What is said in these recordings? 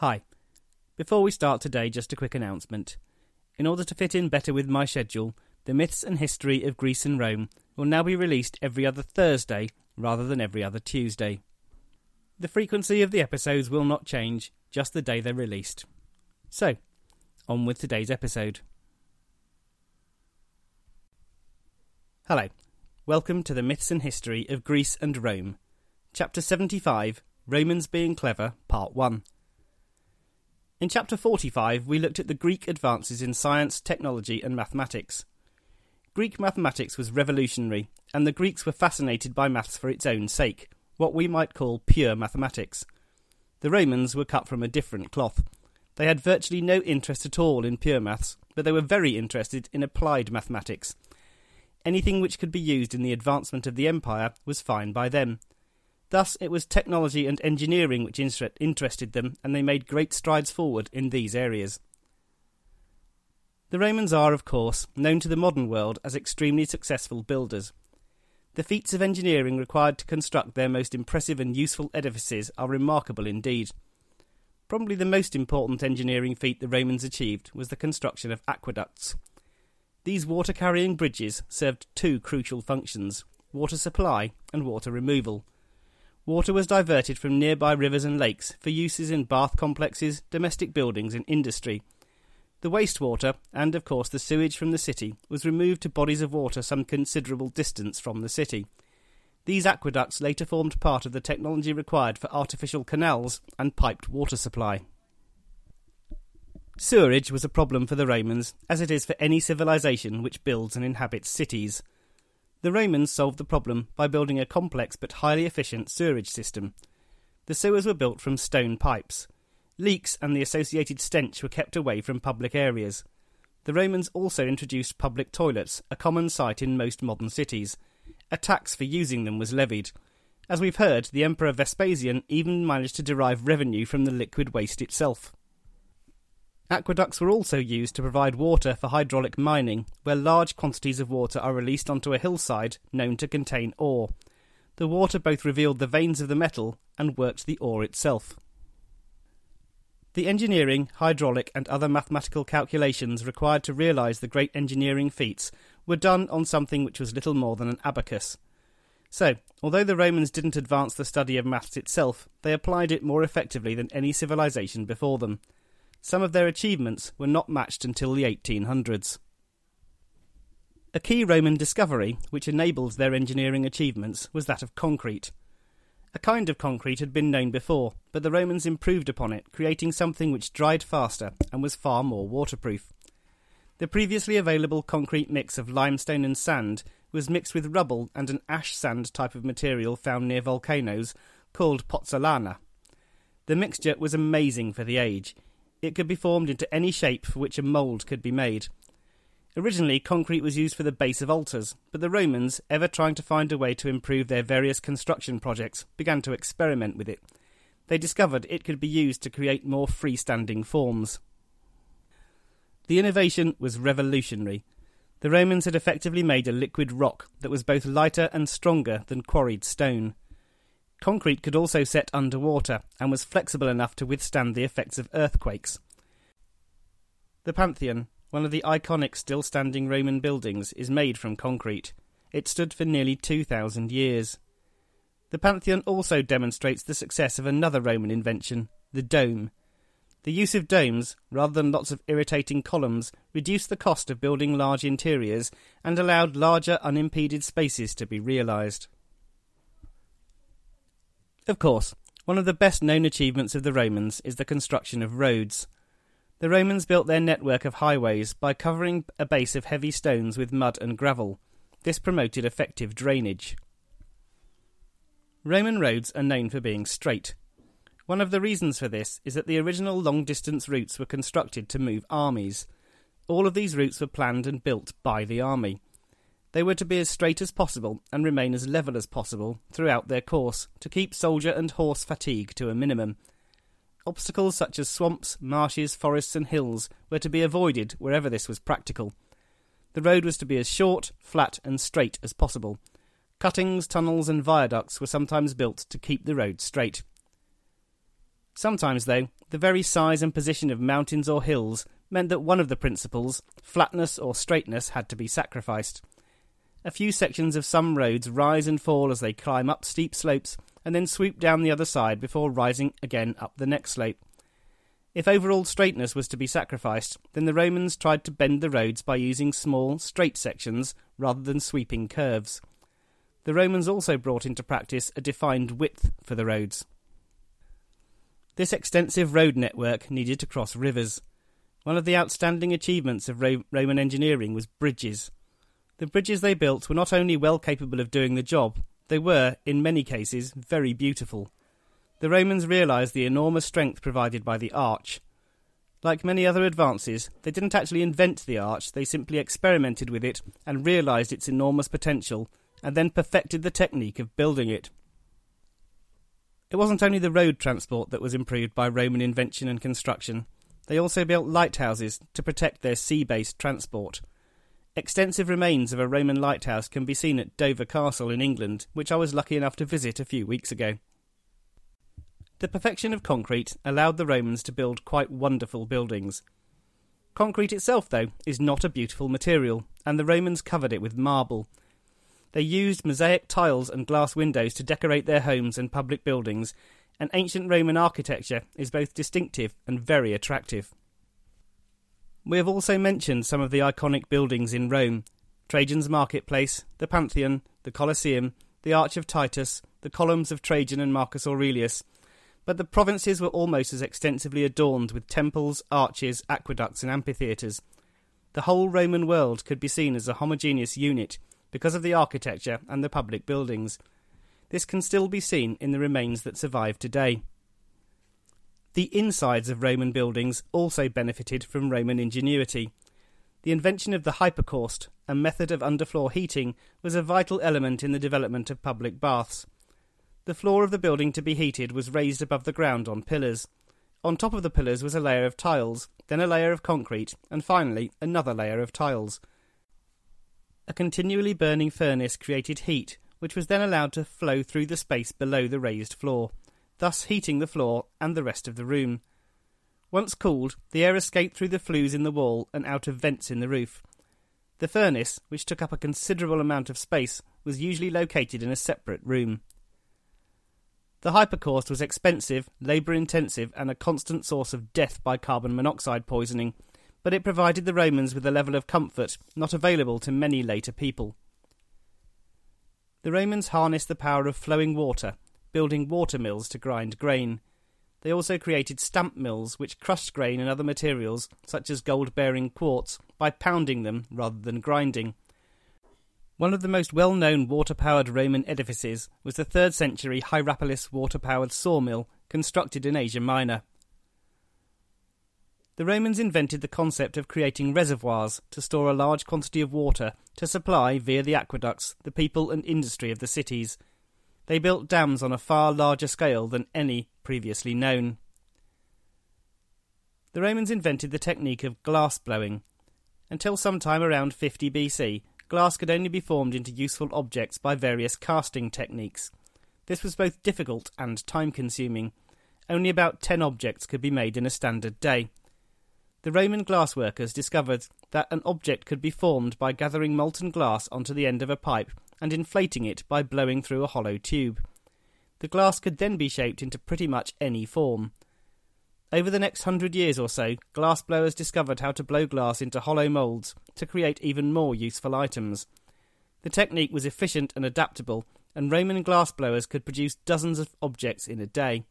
Hi. Before we start today, just a quick announcement. In order to fit in better with my schedule, the myths and history of Greece and Rome will now be released every other Thursday rather than every other Tuesday. The frequency of the episodes will not change, just the day they're released. So, on with today's episode. Hello. Welcome to the Myths and History of Greece and Rome. Chapter 75 Romans Being Clever, Part 1. In chapter 45, we looked at the Greek advances in science, technology, and mathematics. Greek mathematics was revolutionary, and the Greeks were fascinated by maths for its own sake, what we might call pure mathematics. The Romans were cut from a different cloth. They had virtually no interest at all in pure maths, but they were very interested in applied mathematics. Anything which could be used in the advancement of the empire was fine by them. Thus, it was technology and engineering which interested them, and they made great strides forward in these areas. The Romans are, of course, known to the modern world as extremely successful builders. The feats of engineering required to construct their most impressive and useful edifices are remarkable indeed. Probably the most important engineering feat the Romans achieved was the construction of aqueducts. These water carrying bridges served two crucial functions water supply and water removal. Water was diverted from nearby rivers and lakes for uses in bath complexes, domestic buildings, and industry. The wastewater, and of course the sewage from the city, was removed to bodies of water some considerable distance from the city. These aqueducts later formed part of the technology required for artificial canals and piped water supply. Sewerage was a problem for the Romans, as it is for any civilization which builds and inhabits cities. The Romans solved the problem by building a complex but highly efficient sewerage system. The sewers were built from stone pipes. Leaks and the associated stench were kept away from public areas. The Romans also introduced public toilets, a common sight in most modern cities. A tax for using them was levied. As we've heard, the Emperor Vespasian even managed to derive revenue from the liquid waste itself. Aqueducts were also used to provide water for hydraulic mining, where large quantities of water are released onto a hillside known to contain ore. The water both revealed the veins of the metal and worked the ore itself. The engineering, hydraulic, and other mathematical calculations required to realise the great engineering feats were done on something which was little more than an abacus. So, although the Romans didn't advance the study of maths itself, they applied it more effectively than any civilization before them. Some of their achievements were not matched until the 1800s. A key Roman discovery which enabled their engineering achievements was that of concrete. A kind of concrete had been known before, but the Romans improved upon it, creating something which dried faster and was far more waterproof. The previously available concrete mix of limestone and sand was mixed with rubble and an ash sand type of material found near volcanoes called pozzolana. The mixture was amazing for the age, it could be formed into any shape for which a mould could be made. Originally, concrete was used for the base of altars, but the Romans, ever trying to find a way to improve their various construction projects, began to experiment with it. They discovered it could be used to create more freestanding forms. The innovation was revolutionary. The Romans had effectively made a liquid rock that was both lighter and stronger than quarried stone. Concrete could also set underwater and was flexible enough to withstand the effects of earthquakes. The Pantheon, one of the iconic still standing Roman buildings, is made from concrete. It stood for nearly 2,000 years. The Pantheon also demonstrates the success of another Roman invention, the dome. The use of domes, rather than lots of irritating columns, reduced the cost of building large interiors and allowed larger unimpeded spaces to be realised. Of course, one of the best known achievements of the Romans is the construction of roads. The Romans built their network of highways by covering a base of heavy stones with mud and gravel. This promoted effective drainage. Roman roads are known for being straight. One of the reasons for this is that the original long distance routes were constructed to move armies. All of these routes were planned and built by the army. They were to be as straight as possible and remain as level as possible throughout their course to keep soldier and horse fatigue to a minimum. Obstacles such as swamps, marshes, forests, and hills were to be avoided wherever this was practical. The road was to be as short, flat, and straight as possible. Cuttings, tunnels, and viaducts were sometimes built to keep the road straight. Sometimes, though, the very size and position of mountains or hills meant that one of the principles, flatness or straightness, had to be sacrificed. A few sections of some roads rise and fall as they climb up steep slopes and then swoop down the other side before rising again up the next slope. If overall straightness was to be sacrificed, then the Romans tried to bend the roads by using small, straight sections rather than sweeping curves. The Romans also brought into practice a defined width for the roads. This extensive road network needed to cross rivers. One of the outstanding achievements of Ro- Roman engineering was bridges. The bridges they built were not only well capable of doing the job, they were, in many cases, very beautiful. The Romans realised the enormous strength provided by the arch. Like many other advances, they didn't actually invent the arch, they simply experimented with it and realised its enormous potential, and then perfected the technique of building it. It wasn't only the road transport that was improved by Roman invention and construction, they also built lighthouses to protect their sea based transport. Extensive remains of a Roman lighthouse can be seen at Dover Castle in England, which I was lucky enough to visit a few weeks ago. The perfection of concrete allowed the Romans to build quite wonderful buildings. Concrete itself, though, is not a beautiful material, and the Romans covered it with marble. They used mosaic tiles and glass windows to decorate their homes and public buildings, and ancient Roman architecture is both distinctive and very attractive. We have also mentioned some of the iconic buildings in Rome Trajan's Marketplace, the Pantheon, the Colosseum, the Arch of Titus, the columns of Trajan and Marcus Aurelius, but the provinces were almost as extensively adorned with temples, arches, aqueducts, and amphitheatres. The whole Roman world could be seen as a homogeneous unit because of the architecture and the public buildings. This can still be seen in the remains that survive today. The insides of Roman buildings also benefited from Roman ingenuity. The invention of the hypocaust, a method of underfloor heating, was a vital element in the development of public baths. The floor of the building to be heated was raised above the ground on pillars. On top of the pillars was a layer of tiles, then a layer of concrete, and finally another layer of tiles. A continually burning furnace created heat, which was then allowed to flow through the space below the raised floor, thus heating the floor and the rest of the room. Once cooled, the air escaped through the flues in the wall and out of vents in the roof. The furnace, which took up a considerable amount of space, was usually located in a separate room. The hypocaust was expensive, labour intensive, and a constant source of death by carbon monoxide poisoning, but it provided the Romans with a level of comfort not available to many later people. The Romans harnessed the power of flowing water, building water mills to grind grain. They also created stamp mills which crushed grain and other materials, such as gold bearing quartz, by pounding them rather than grinding. One of the most well known water powered Roman edifices was the 3rd century Hierapolis water powered sawmill constructed in Asia Minor. The Romans invented the concept of creating reservoirs to store a large quantity of water to supply, via the aqueducts, the people and industry of the cities. They built dams on a far larger scale than any previously known. The Romans invented the technique of glass blowing. Until sometime around 50 BC, glass could only be formed into useful objects by various casting techniques. This was both difficult and time consuming. Only about 10 objects could be made in a standard day. The Roman glassworkers discovered that an object could be formed by gathering molten glass onto the end of a pipe and inflating it by blowing through a hollow tube. The glass could then be shaped into pretty much any form. Over the next hundred years or so, glassblowers discovered how to blow glass into hollow moulds to create even more useful items. The technique was efficient and adaptable, and Roman glassblowers could produce dozens of objects in a day.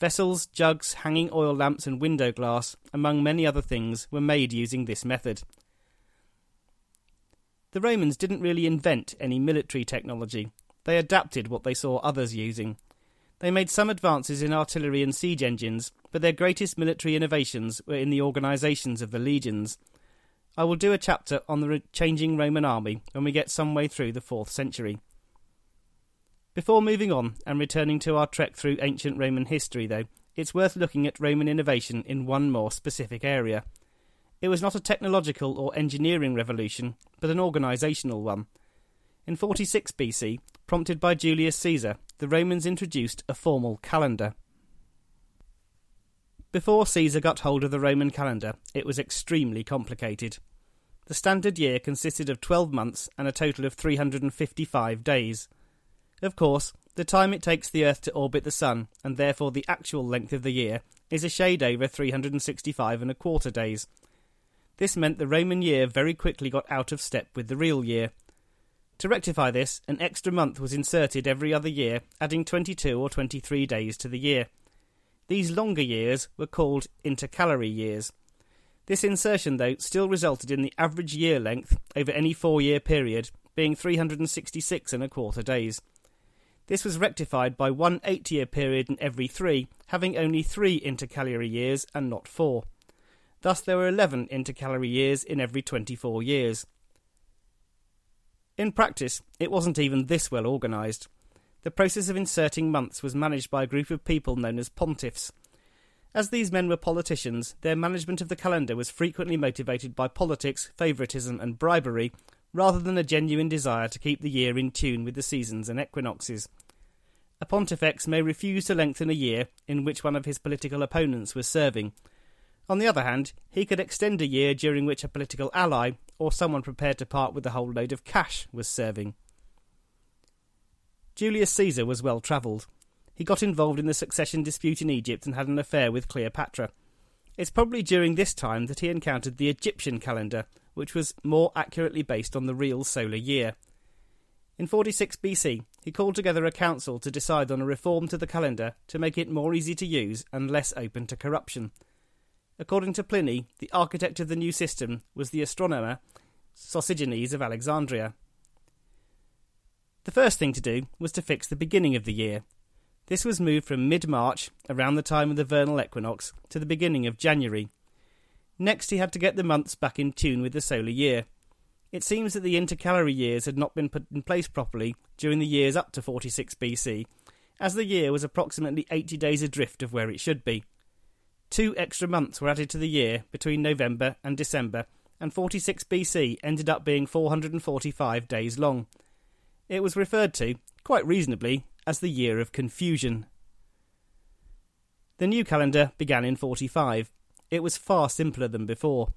Vessels, jugs, hanging oil lamps, and window glass, among many other things, were made using this method. The Romans didn't really invent any military technology, they adapted what they saw others using. They made some advances in artillery and siege engines, but their greatest military innovations were in the organisations of the legions. I will do a chapter on the changing Roman army when we get some way through the 4th century. Before moving on and returning to our trek through ancient Roman history, though, it's worth looking at Roman innovation in one more specific area. It was not a technological or engineering revolution, but an organisational one. In 46 BC, prompted by Julius Caesar, the Romans introduced a formal calendar. Before Caesar got hold of the Roman calendar, it was extremely complicated. The standard year consisted of 12 months and a total of 355 days. Of course, the time it takes the Earth to orbit the Sun, and therefore the actual length of the year, is a shade over 365 and a quarter days. This meant the Roman year very quickly got out of step with the real year. To rectify this, an extra month was inserted every other year, adding 22 or 23 days to the year. These longer years were called intercalary years. This insertion, though, still resulted in the average year length over any four year period being 366 and a quarter days. This was rectified by one eight year period in every three, having only three intercalary years and not four. Thus, there were 11 intercalary years in every 24 years. In practice, it wasn't even this well organised. The process of inserting months was managed by a group of people known as pontiffs. As these men were politicians, their management of the calendar was frequently motivated by politics, favouritism, and bribery, rather than a genuine desire to keep the year in tune with the seasons and equinoxes. A pontifex may refuse to lengthen a year in which one of his political opponents was serving. On the other hand, he could extend a year during which a political ally, or someone prepared to part with a whole load of cash, was serving. Julius Caesar was well travelled. He got involved in the succession dispute in Egypt and had an affair with Cleopatra. It's probably during this time that he encountered the Egyptian calendar, which was more accurately based on the real solar year. In 46 BC, he called together a council to decide on a reform to the calendar to make it more easy to use and less open to corruption. According to Pliny, the architect of the new system was the astronomer Sosigenes of Alexandria. The first thing to do was to fix the beginning of the year. This was moved from mid March, around the time of the vernal equinox, to the beginning of January. Next, he had to get the months back in tune with the solar year. It seems that the intercalary years had not been put in place properly during the years up to 46 BC, as the year was approximately 80 days adrift of where it should be. Two extra months were added to the year between November and December, and 46 BC ended up being 445 days long. It was referred to, quite reasonably, as the Year of Confusion. The new calendar began in 45. It was far simpler than before.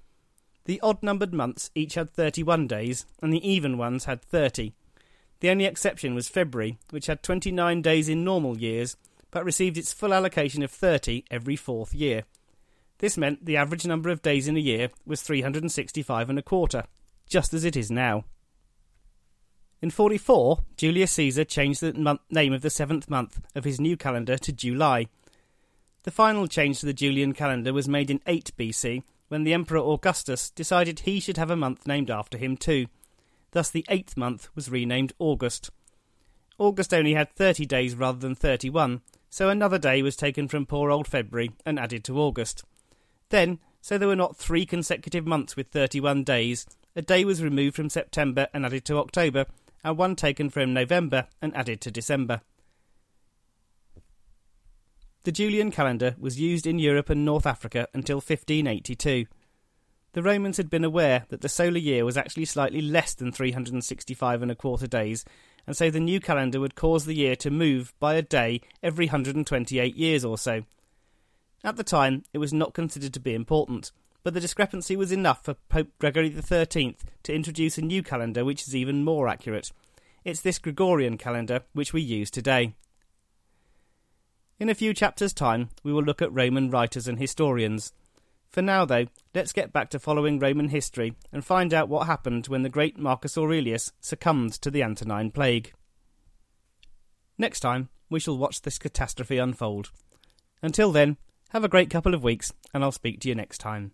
The odd numbered months each had 31 days, and the even ones had 30. The only exception was February, which had 29 days in normal years, but received its full allocation of 30 every fourth year. This meant the average number of days in a year was 365 and a quarter, just as it is now. In 44, Julius Caesar changed the month, name of the seventh month of his new calendar to July. The final change to the Julian calendar was made in 8 BC when the Emperor Augustus decided he should have a month named after him too. Thus, the eighth month was renamed August. August only had 30 days rather than 31, so another day was taken from poor old February and added to August. Then, so there were not three consecutive months with 31 days, a day was removed from September and added to October, and one taken from November and added to December. The Julian calendar was used in Europe and North Africa until 1582. The Romans had been aware that the solar year was actually slightly less than 365 and a quarter days, and so the new calendar would cause the year to move by a day every 128 years or so. At the time, it was not considered to be important, but the discrepancy was enough for Pope Gregory XIII to introduce a new calendar which is even more accurate. It's this Gregorian calendar which we use today. In a few chapters' time, we will look at Roman writers and historians. For now, though, let's get back to following Roman history and find out what happened when the great Marcus Aurelius succumbed to the Antonine Plague. Next time, we shall watch this catastrophe unfold. Until then, have a great couple of weeks, and I'll speak to you next time.